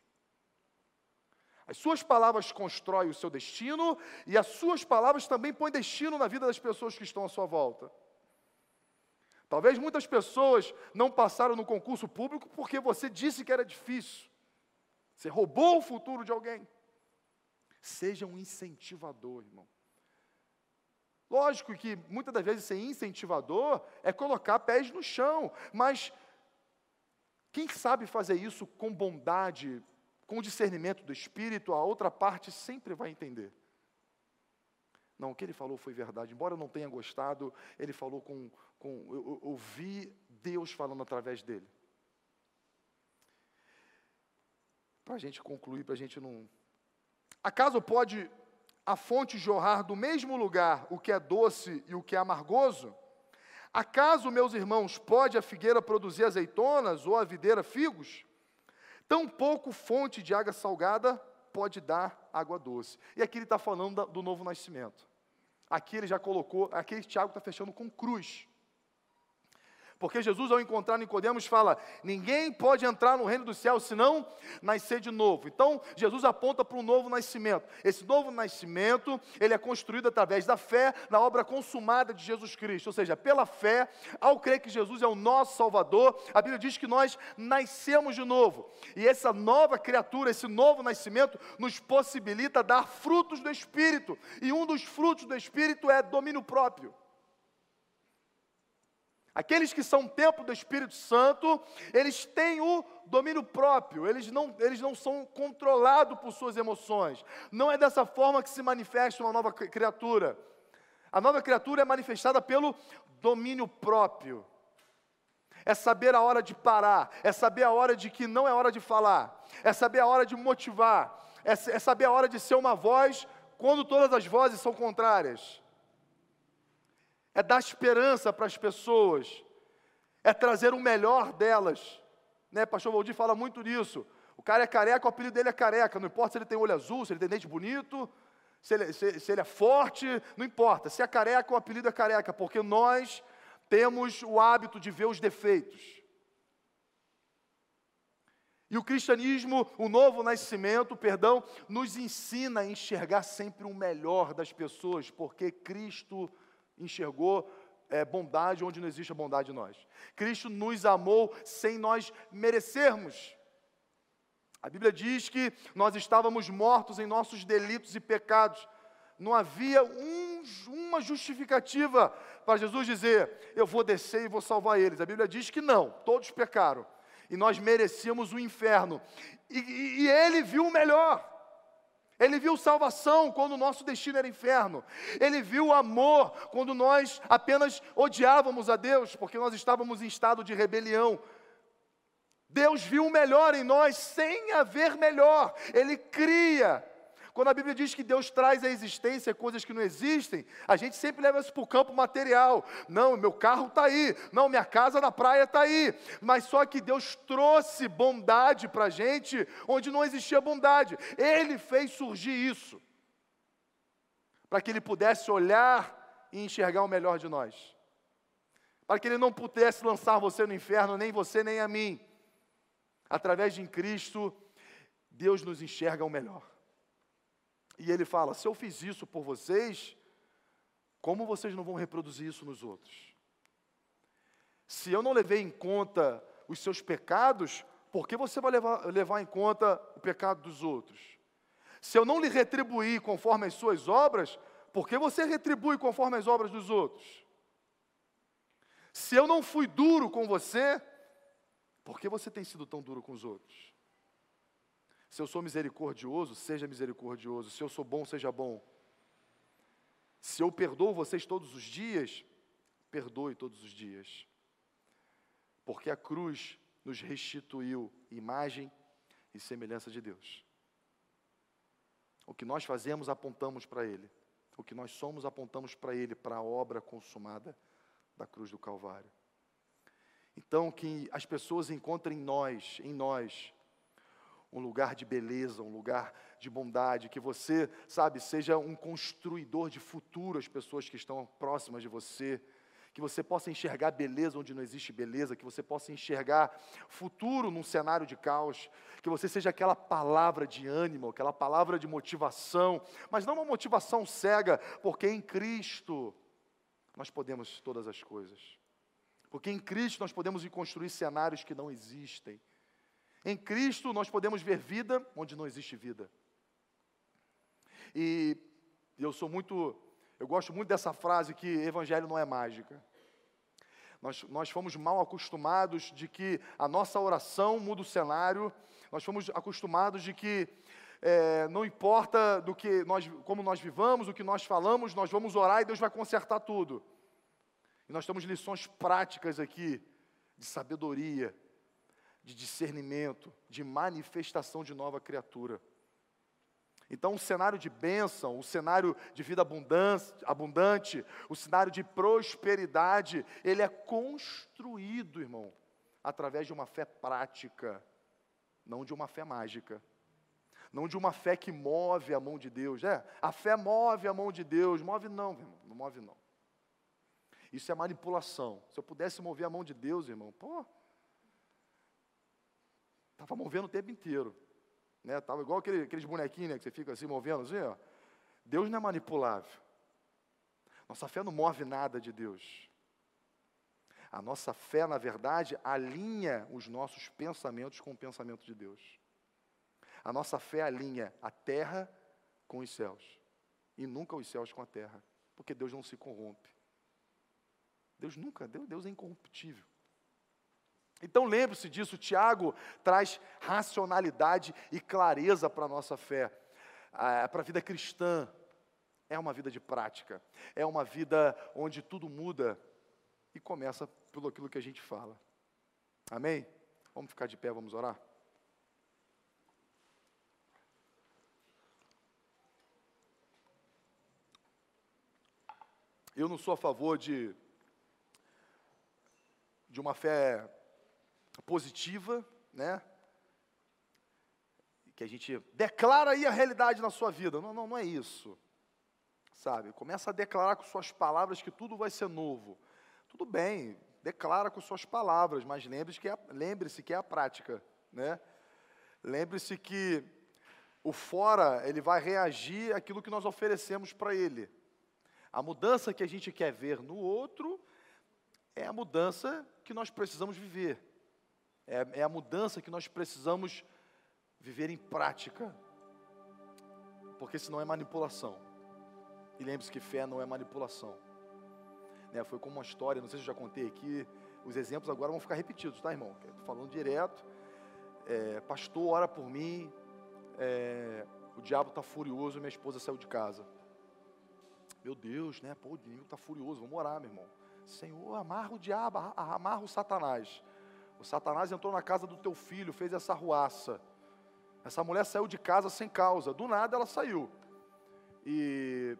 As suas palavras constroem o seu destino e as suas palavras também põem destino na vida das pessoas que estão à sua volta. Talvez muitas pessoas não passaram no concurso público porque você disse que era difícil. Você roubou o futuro de alguém. Seja um incentivador, irmão. Lógico que muitas das vezes ser incentivador é colocar pés no chão, mas quem sabe fazer isso com bondade, com discernimento do Espírito, a outra parte sempre vai entender. Não, o que ele falou foi verdade. Embora eu não tenha gostado, ele falou com. com eu ouvi Deus falando através dele. Para a gente concluir, para a gente não. Acaso pode a fonte jorrar do mesmo lugar o que é doce e o que é amargoso? Acaso, meus irmãos, pode a figueira produzir azeitonas ou a videira figos? Tampouco fonte de água salgada pode dar água doce. E aqui ele está falando do novo nascimento. Aqui ele já colocou, aqui Tiago está fechando com cruz. Porque Jesus, ao encontrar Nicodemos, fala: ninguém pode entrar no reino do céu senão nascer de novo. Então, Jesus aponta para um novo nascimento. Esse novo nascimento, ele é construído através da fé na obra consumada de Jesus Cristo. Ou seja, pela fé, ao crer que Jesus é o nosso Salvador, a Bíblia diz que nós nascemos de novo. E essa nova criatura, esse novo nascimento, nos possibilita dar frutos do Espírito. E um dos frutos do Espírito é domínio próprio. Aqueles que são templo do Espírito Santo, eles têm o domínio próprio, eles não, eles não são controlados por suas emoções. Não é dessa forma que se manifesta uma nova criatura. A nova criatura é manifestada pelo domínio próprio. É saber a hora de parar, é saber a hora de que não é hora de falar, é saber a hora de motivar, é, é saber a hora de ser uma voz quando todas as vozes são contrárias é dar esperança para as pessoas, é trazer o melhor delas. Né? Pastor Valdir fala muito disso. O cara é careca, o apelido dele é careca, não importa se ele tem olho azul, se ele tem dente bonito, se ele, se, se ele é forte, não importa. Se é careca, o apelido é careca, porque nós temos o hábito de ver os defeitos. E o cristianismo, o novo nascimento, perdão, nos ensina a enxergar sempre o melhor das pessoas, porque Cristo enxergou é, bondade onde não existe a bondade em nós. Cristo nos amou sem nós merecermos. A Bíblia diz que nós estávamos mortos em nossos delitos e pecados. Não havia um, uma justificativa para Jesus dizer: Eu vou descer e vou salvar eles. A Bíblia diz que não, todos pecaram. E nós merecíamos o inferno. E, e, e ele viu o melhor. Ele viu salvação quando o nosso destino era inferno. Ele viu amor quando nós apenas odiávamos a Deus, porque nós estávamos em estado de rebelião. Deus viu o melhor em nós sem haver melhor. Ele cria quando a Bíblia diz que Deus traz à existência coisas que não existem, a gente sempre leva isso para o campo material. Não, meu carro está aí. Não, minha casa na praia está aí. Mas só que Deus trouxe bondade para a gente onde não existia bondade. Ele fez surgir isso. Para que Ele pudesse olhar e enxergar o melhor de nós. Para que Ele não pudesse lançar você no inferno, nem você nem a mim. Através de Cristo, Deus nos enxerga o melhor. E ele fala: se eu fiz isso por vocês, como vocês não vão reproduzir isso nos outros? Se eu não levei em conta os seus pecados, por que você vai levar, levar em conta o pecado dos outros? Se eu não lhe retribuir conforme as suas obras, por que você retribui conforme as obras dos outros? Se eu não fui duro com você, por que você tem sido tão duro com os outros? Se eu sou misericordioso, seja misericordioso. Se eu sou bom, seja bom. Se eu perdoo vocês todos os dias, perdoe todos os dias. Porque a cruz nos restituiu imagem e semelhança de Deus. O que nós fazemos, apontamos para Ele. O que nós somos, apontamos para Ele, para a obra consumada da cruz do Calvário. Então, que as pessoas encontrem em nós, em nós, um lugar de beleza, um lugar de bondade, que você, sabe, seja um construidor de futuro às pessoas que estão próximas de você, que você possa enxergar beleza onde não existe beleza, que você possa enxergar futuro num cenário de caos, que você seja aquela palavra de ânimo, aquela palavra de motivação, mas não uma motivação cega, porque em Cristo nós podemos todas as coisas. Porque em Cristo nós podemos construir cenários que não existem. Em Cristo nós podemos ver vida onde não existe vida. E eu sou muito, eu gosto muito dessa frase que evangelho não é mágica. Nós, nós fomos mal acostumados de que a nossa oração muda o cenário, nós fomos acostumados de que é, não importa do que nós, como nós vivamos, o que nós falamos, nós vamos orar e Deus vai consertar tudo. E nós temos lições práticas aqui de sabedoria, de discernimento, de manifestação de nova criatura. Então, o cenário de bênção, o cenário de vida abundante, o cenário de prosperidade, ele é construído, irmão, através de uma fé prática, não de uma fé mágica. Não de uma fé que move a mão de Deus. É, a fé move a mão de Deus. Move não, irmão, não move não. Isso é manipulação. Se eu pudesse mover a mão de Deus, irmão, pô, estava movendo o tempo inteiro. Né? Tava igual aquele, aqueles bonequinhos né, que você fica assim movendo, assim, ó. Deus não é manipulável. Nossa fé não move nada de Deus. A nossa fé, na verdade, alinha os nossos pensamentos com o pensamento de Deus. A nossa fé alinha a terra com os céus e nunca os céus com a terra, porque Deus não se corrompe. Deus nunca, Deus, Deus é incorruptível. Então lembre-se disso, Tiago traz racionalidade e clareza para a nossa fé, para a vida cristã. É uma vida de prática, é uma vida onde tudo muda e começa pelo aquilo que a gente fala. Amém? Vamos ficar de pé, vamos orar? Eu não sou a favor de, de uma fé positiva, né? Que a gente declara aí a realidade na sua vida. Não, não, não é isso. Sabe? Começa a declarar com suas palavras que tudo vai ser novo. Tudo bem, declara com suas palavras, mas lembre-se que, é, lembre que é a prática, né? Lembre-se que o fora, ele vai reagir àquilo que nós oferecemos para ele. A mudança que a gente quer ver no outro é a mudança que nós precisamos viver. É, é a mudança que nós precisamos viver em prática. Porque senão é manipulação. E lembre-se que fé não é manipulação. Né, foi como uma história, não sei se eu já contei aqui, os exemplos agora vão ficar repetidos, tá, irmão? Estou falando direto. É, pastor, ora por mim. É, o diabo está furioso e minha esposa saiu de casa. Meu Deus, né? Pô, o inimigo está furioso, vamos orar, meu irmão. Senhor, amarra o diabo, amarra o Satanás. O Satanás entrou na casa do teu filho, fez essa ruaça. Essa mulher saiu de casa sem causa, do nada ela saiu. E,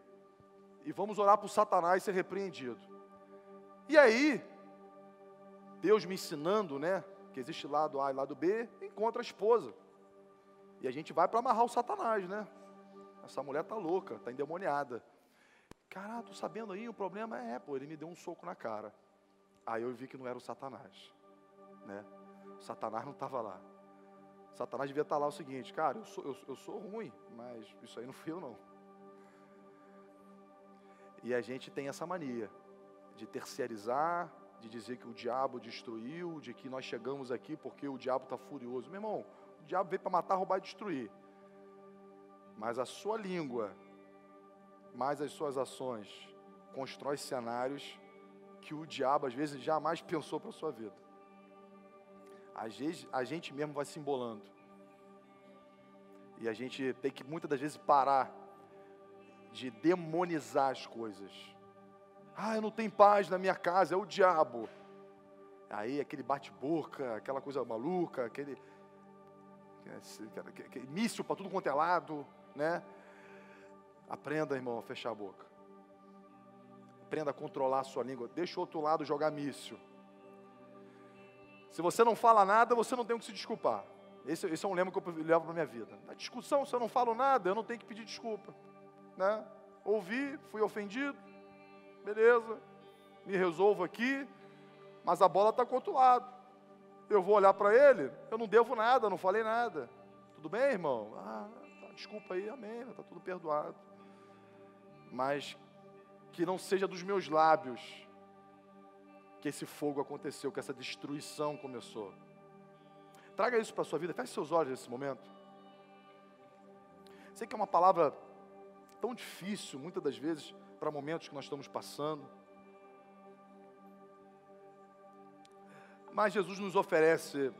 e vamos orar para o Satanás ser repreendido. E aí, Deus me ensinando, né? Que existe lado A e lado B, encontra a esposa. E a gente vai para amarrar o Satanás, né? Essa mulher tá louca, tá endemoniada. Cara, tô sabendo aí, o problema é, pô, ele me deu um soco na cara. Aí eu vi que não era o Satanás né? Satanás não estava lá. Satanás devia estar tá lá o seguinte, cara, eu sou, eu, eu sou ruim, mas isso aí não fui eu não. E a gente tem essa mania de terceirizar, de dizer que o diabo destruiu, de que nós chegamos aqui porque o diabo está furioso. Meu irmão, o diabo veio para matar, roubar e destruir. Mas a sua língua, mais as suas ações, constrói cenários que o diabo às vezes jamais pensou para a sua vida. Às vezes a gente mesmo vai se embolando. E a gente tem que muitas das vezes parar de demonizar as coisas. Ah, eu não tenho paz na minha casa, é o diabo. Aí aquele bate-boca, aquela coisa maluca, aquele, aquele, míssil para tudo quanto é lado, né? Aprenda, irmão, a fechar a boca. Aprenda a controlar a sua língua. Deixa o outro lado jogar míssil. Se você não fala nada, você não tem o que se desculpar. Esse, esse é um lema que eu levo para minha vida. Na discussão, se eu não falo nada, eu não tenho que pedir desculpa. Né? Ouvi, fui ofendido, beleza, me resolvo aqui, mas a bola está com outro lado. Eu vou olhar para ele, eu não devo nada, não falei nada. Tudo bem, irmão? Ah, tá, desculpa aí, amém, está tudo perdoado. Mas que não seja dos meus lábios que esse fogo aconteceu, que essa destruição começou. Traga isso para a sua vida, feche seus olhos nesse momento. Sei que é uma palavra tão difícil, muitas das vezes, para momentos que nós estamos passando. Mas Jesus nos oferece,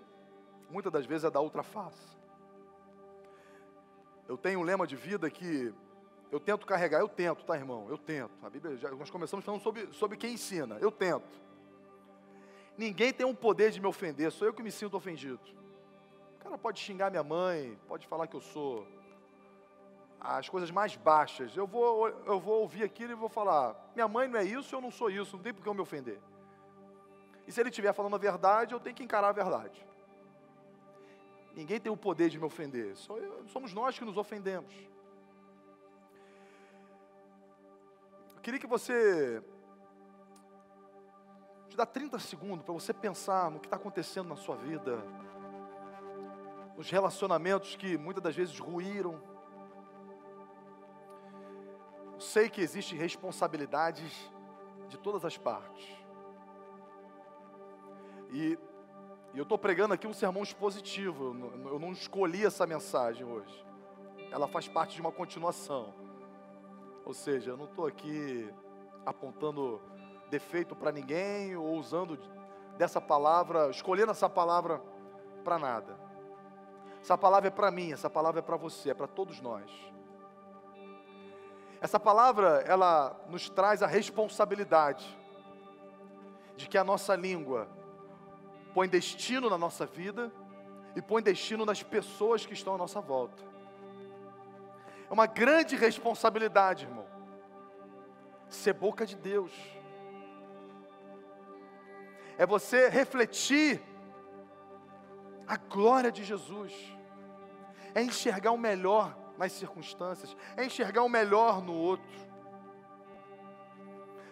muitas das vezes, a da outra face. Eu tenho um lema de vida que eu tento carregar, eu tento, tá, irmão? Eu tento. A Bíblia, já, nós começamos falando sobre, sobre quem ensina, eu tento. Ninguém tem um poder de me ofender, sou eu que me sinto ofendido. O cara pode xingar minha mãe, pode falar que eu sou as coisas mais baixas. Eu vou, eu vou ouvir aquilo e vou falar: minha mãe não é isso, eu não sou isso, não tem por que eu me ofender. E se ele estiver falando a verdade, eu tenho que encarar a verdade. Ninguém tem o poder de me ofender, somos nós que nos ofendemos. Eu queria que você dá 30 segundos para você pensar no que está acontecendo na sua vida, nos relacionamentos que muitas das vezes ruíram. Sei que existem responsabilidades de todas as partes. E, e eu estou pregando aqui um sermão expositivo, eu eu não escolhi essa mensagem hoje. Ela faz parte de uma continuação. Ou seja, eu não estou aqui apontando defeito para ninguém ou usando dessa palavra, escolhendo essa palavra para nada. Essa palavra é para mim, essa palavra é para você, é para todos nós. Essa palavra, ela nos traz a responsabilidade de que a nossa língua põe destino na nossa vida e põe destino nas pessoas que estão à nossa volta. É uma grande responsabilidade, irmão. Ser boca de Deus é você refletir a glória de Jesus, é enxergar o melhor nas circunstâncias, é enxergar o melhor no outro.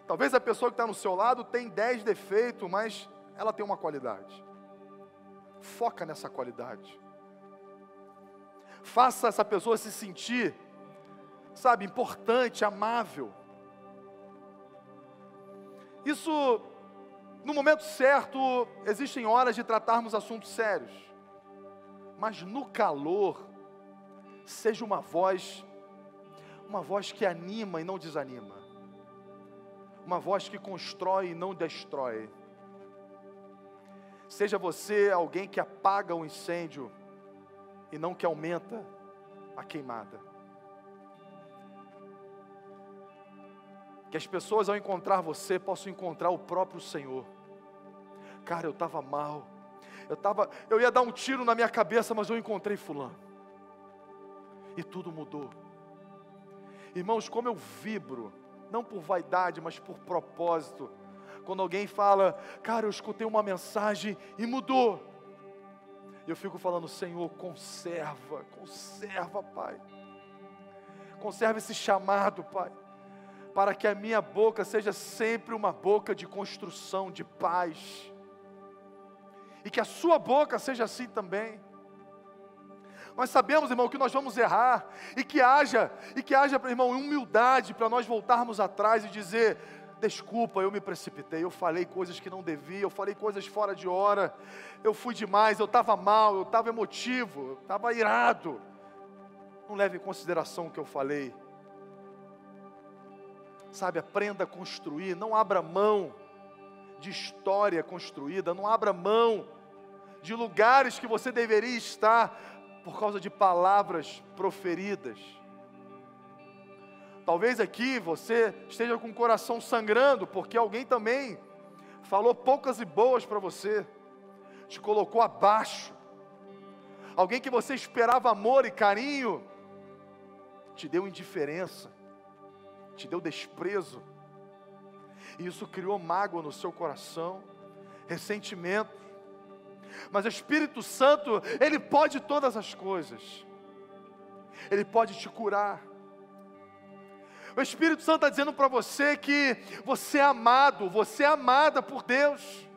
Talvez a pessoa que está no seu lado tem dez defeitos, mas ela tem uma qualidade. Foca nessa qualidade. Faça essa pessoa se sentir, sabe, importante, amável. Isso no momento certo, existem horas de tratarmos assuntos sérios, mas no calor, seja uma voz, uma voz que anima e não desanima, uma voz que constrói e não destrói. Seja você alguém que apaga o incêndio e não que aumenta a queimada. Que as pessoas, ao encontrar você, possam encontrar o próprio Senhor. Cara, eu estava mal. Eu, tava, eu ia dar um tiro na minha cabeça, mas eu encontrei Fulano. E tudo mudou. Irmãos, como eu vibro, não por vaidade, mas por propósito. Quando alguém fala, cara, eu escutei uma mensagem e mudou. Eu fico falando, Senhor, conserva, conserva, Pai. Conserva esse chamado, Pai para que a minha boca seja sempre uma boca de construção, de paz. E que a sua boca seja assim também. Nós sabemos, irmão, que nós vamos errar e que haja, e que haja, irmão, humildade para nós voltarmos atrás e dizer: desculpa, eu me precipitei, eu falei coisas que não devia, eu falei coisas fora de hora, eu fui demais, eu estava mal, eu estava emotivo, eu estava irado. Não leve em consideração o que eu falei. Sabe, aprenda a construir, não abra mão de história construída, não abra mão de lugares que você deveria estar por causa de palavras proferidas. Talvez aqui você esteja com o coração sangrando, porque alguém também falou poucas e boas para você, te colocou abaixo. Alguém que você esperava amor e carinho, te deu indiferença te deu desprezo, e isso criou mágoa no seu coração, ressentimento. Mas o Espírito Santo, Ele pode todas as coisas, Ele pode te curar. O Espírito Santo está dizendo para você que você é amado, você é amada por Deus.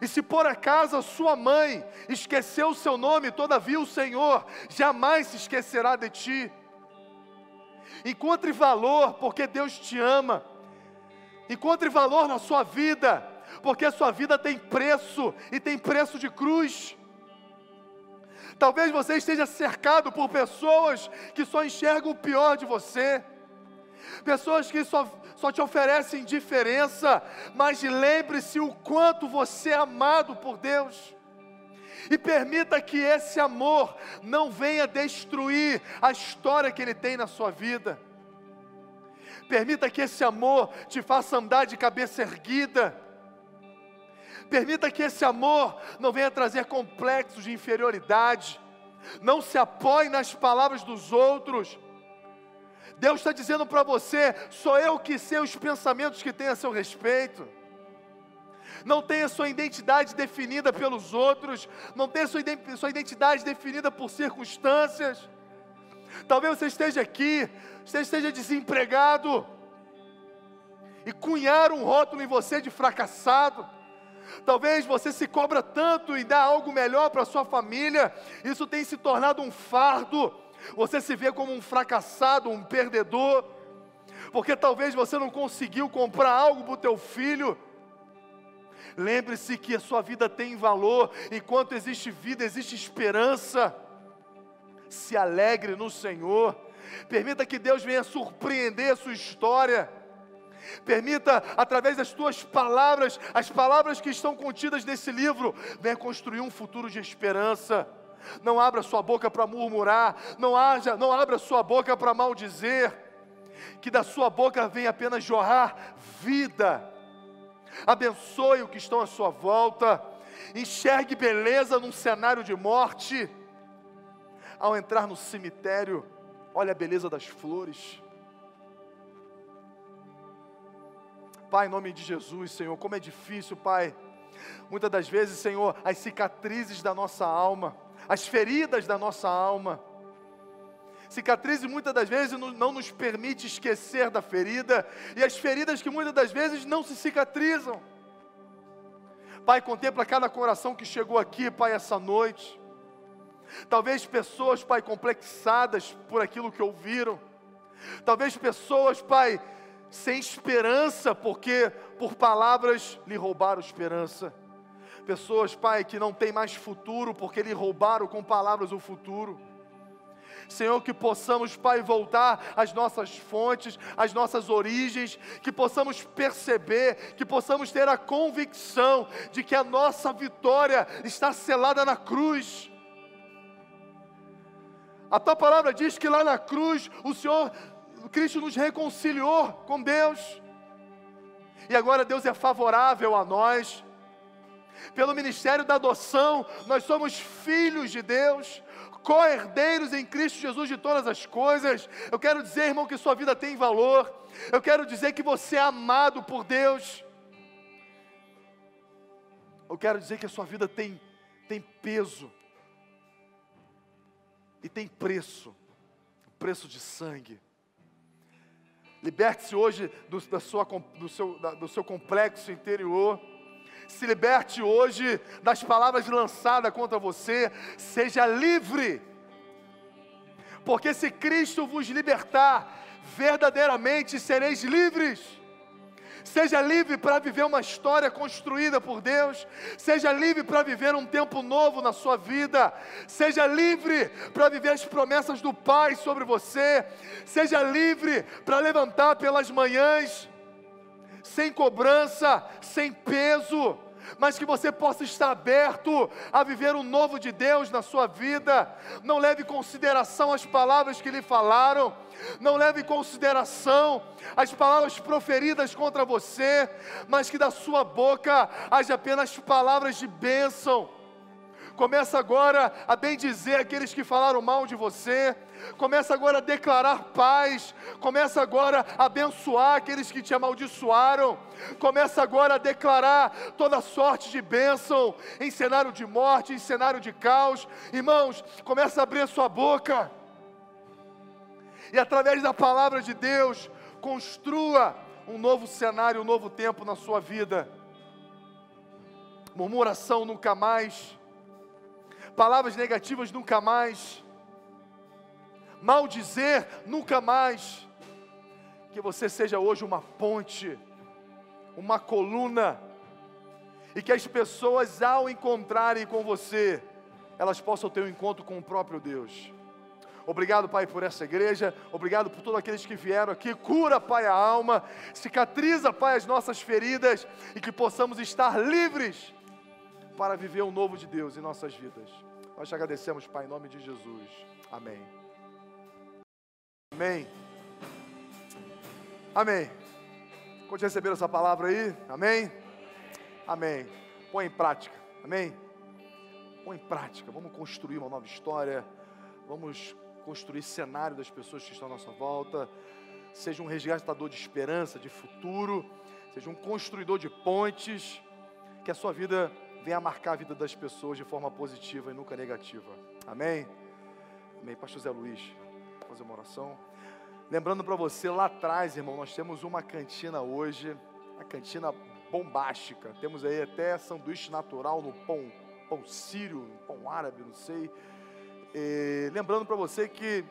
E se por acaso a sua mãe esqueceu o seu nome, todavia o Senhor jamais se esquecerá de ti. Encontre valor, porque Deus te ama. Encontre valor na sua vida, porque a sua vida tem preço e tem preço de cruz. Talvez você esteja cercado por pessoas que só enxergam o pior de você, pessoas que só, só te oferecem indiferença, mas lembre-se o quanto você é amado por Deus e permita que esse amor não venha destruir a história que ele tem na sua vida. Permita que esse amor te faça andar de cabeça erguida. Permita que esse amor não venha trazer complexos de inferioridade. Não se apoie nas palavras dos outros. Deus está dizendo para você: sou eu que sei os pensamentos que tem a seu respeito não tem a sua identidade definida pelos outros, não tem a sua, identidade definida por circunstâncias. Talvez você esteja aqui, você esteja desempregado, e cunhar um rótulo em você de fracassado. Talvez você se cobra tanto e dá algo melhor para sua família, isso tem se tornado um fardo. Você se vê como um fracassado, um perdedor, porque talvez você não conseguiu comprar algo para o teu filho. Lembre-se que a sua vida tem valor, enquanto existe vida, existe esperança. Se alegre no Senhor, permita que Deus venha surpreender a sua história. Permita, através das tuas palavras, as palavras que estão contidas nesse livro, venha construir um futuro de esperança. Não abra sua boca para murmurar, não haja, não abra sua boca para maldizer. Que da sua boca venha apenas jorrar vida. Abençoe o que estão à sua volta. Enxergue beleza num cenário de morte. Ao entrar no cemitério, olhe a beleza das flores. Pai, em nome de Jesus, Senhor, como é difícil, Pai. Muitas das vezes, Senhor, as cicatrizes da nossa alma, as feridas da nossa alma. Cicatrizes muitas das vezes não nos permite esquecer da ferida, e as feridas que muitas das vezes não se cicatrizam. Pai, contempla cada coração que chegou aqui, Pai, essa noite. Talvez pessoas, Pai, complexadas por aquilo que ouviram. Talvez pessoas, Pai, sem esperança, porque por palavras lhe roubaram esperança. Pessoas, Pai, que não têm mais futuro, porque lhe roubaram com palavras o futuro. Senhor, que possamos, Pai, voltar às nossas fontes, às nossas origens, que possamos perceber, que possamos ter a convicção de que a nossa vitória está selada na cruz. A tua palavra diz que lá na cruz o Senhor Cristo nos reconciliou com Deus. E agora Deus é favorável a nós. Pelo ministério da adoção, nós somos filhos de Deus, co-herdeiros em Cristo Jesus de todas as coisas. Eu quero dizer, irmão, que sua vida tem valor. Eu quero dizer que você é amado por Deus. Eu quero dizer que a sua vida tem, tem peso e tem preço preço de sangue. Liberte-se hoje do, da sua, do, seu, da, do seu complexo interior. Se liberte hoje das palavras lançadas contra você. Seja livre. Porque se Cristo vos libertar, verdadeiramente sereis livres. Seja livre para viver uma história construída por Deus. Seja livre para viver um tempo novo na sua vida. Seja livre para viver as promessas do Pai sobre você. Seja livre para levantar pelas manhãs, sem cobrança, sem peso mas que você possa estar aberto a viver o novo de Deus na sua vida. Não leve em consideração as palavras que lhe falaram, não leve em consideração as palavras proferidas contra você, mas que da sua boca haja apenas palavras de bênção Começa agora a bendizer aqueles que falaram mal de você. Começa agora a declarar paz. Começa agora a abençoar aqueles que te amaldiçoaram. Começa agora a declarar toda sorte de bênção em cenário de morte, em cenário de caos. Irmãos, começa a abrir a sua boca. E através da palavra de Deus, construa um novo cenário, um novo tempo na sua vida. Murmuração nunca mais palavras negativas nunca mais, maldizer nunca mais. Que você seja hoje uma ponte, uma coluna, e que as pessoas, ao encontrarem com você, elas possam ter um encontro com o próprio Deus. Obrigado, Pai, por essa igreja. Obrigado por todos aqueles que vieram aqui. Cura, Pai, a alma. Cicatriza, Pai, as nossas feridas. E que possamos estar livres para viver o novo de Deus em nossas vidas. Nós te agradecemos, Pai, em nome de Jesus. Amém. Amém. Amém. Quando receber essa palavra aí, amém? Amém. Põe em prática, amém? Põe em prática. Vamos construir uma nova história. Vamos construir cenário das pessoas que estão à nossa volta. Seja um resgatador de esperança, de futuro. Seja um construidor de pontes. Que a sua vida venha marcar a vida das pessoas de forma positiva e nunca negativa. Amém? Amém. Pastor Zé Luiz, fazer uma oração. Lembrando para você, lá atrás, irmão, nós temos uma cantina hoje, a cantina bombástica. Temos aí até sanduíche natural no pão, pão sírio, pão árabe, não sei. E, lembrando para você que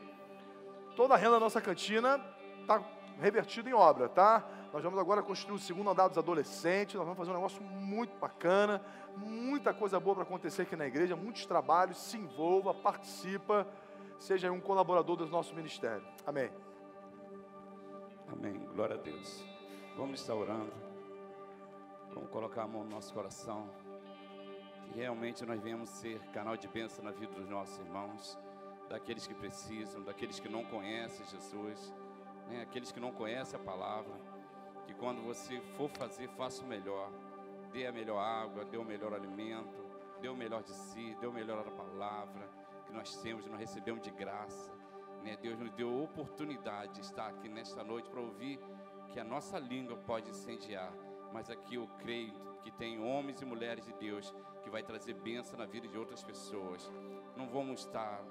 toda a renda da nossa cantina está revertida em obra, tá? Nós vamos agora construir o segundo andar dos adolescentes. Nós vamos fazer um negócio muito bacana, muita coisa boa para acontecer aqui na igreja, muitos trabalhos. Se envolva, participa, seja um colaborador do nosso ministério. Amém. Amém. Glória a Deus. Vamos estar orando. Vamos colocar a mão no nosso coração. Que realmente nós venhamos ser canal de bênção na vida dos nossos irmãos, daqueles que precisam, daqueles que não conhecem Jesus, né? aqueles que não conhecem a palavra. Que quando você for fazer, faça o melhor. Dê a melhor água, dê o melhor alimento, dê o melhor de si, dê o melhor da palavra que nós temos, nós recebemos de graça. Né? Deus nos deu oportunidade de estar aqui nesta noite para ouvir que a nossa língua pode incendiar, mas aqui eu creio que tem homens e mulheres de Deus que vai trazer bênção na vida de outras pessoas. Não vamos estar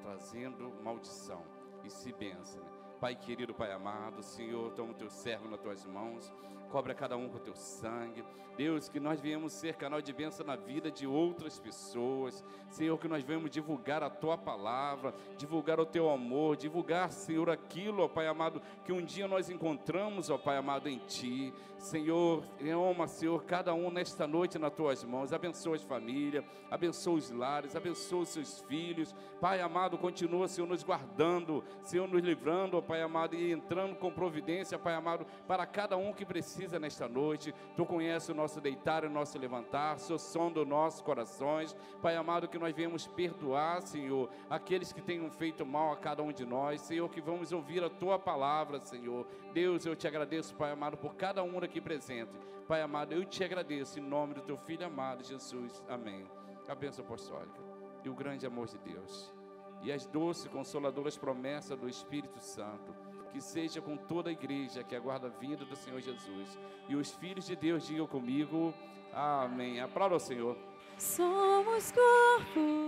trazendo maldição, e se bênção. Né? Pai querido, Pai amado, Senhor, toma o teu servo nas tuas mãos, cobre cada um com o teu sangue. Deus, que nós viemos ser canal de bênção na vida de outras pessoas. Senhor, que nós venhamos divulgar a tua palavra, divulgar o teu amor, divulgar, Senhor, aquilo, ó Pai amado, que um dia nós encontramos, ó Pai amado, em ti. Senhor, ama, Senhor, cada um nesta noite nas tuas mãos. Abençoa as famílias, abençoa os lares, abençoa os seus filhos. Pai amado, continua, Senhor, nos guardando, Senhor, nos livrando, ó Pai amado, e entrando com providência, Pai amado, para cada um que precisa nesta noite. Tu conheces o nosso deitar e o nosso levantar, Senhor, som dos nossos corações. Pai amado, que nós venhamos perdoar, Senhor, aqueles que tenham feito mal a cada um de nós. Senhor, que vamos ouvir a tua palavra, Senhor. Deus, eu te agradeço, Pai amado, por cada um aqui presente. Pai amado, eu te agradeço em nome do teu filho amado, Jesus. Amém. A bênção apostólica e o grande amor de Deus e as doces consoladoras promessas do Espírito Santo, que seja com toda a igreja que aguarda a vinda do Senhor Jesus. E os filhos de Deus digam comigo, amém. Aplauda o Senhor. Somos corpo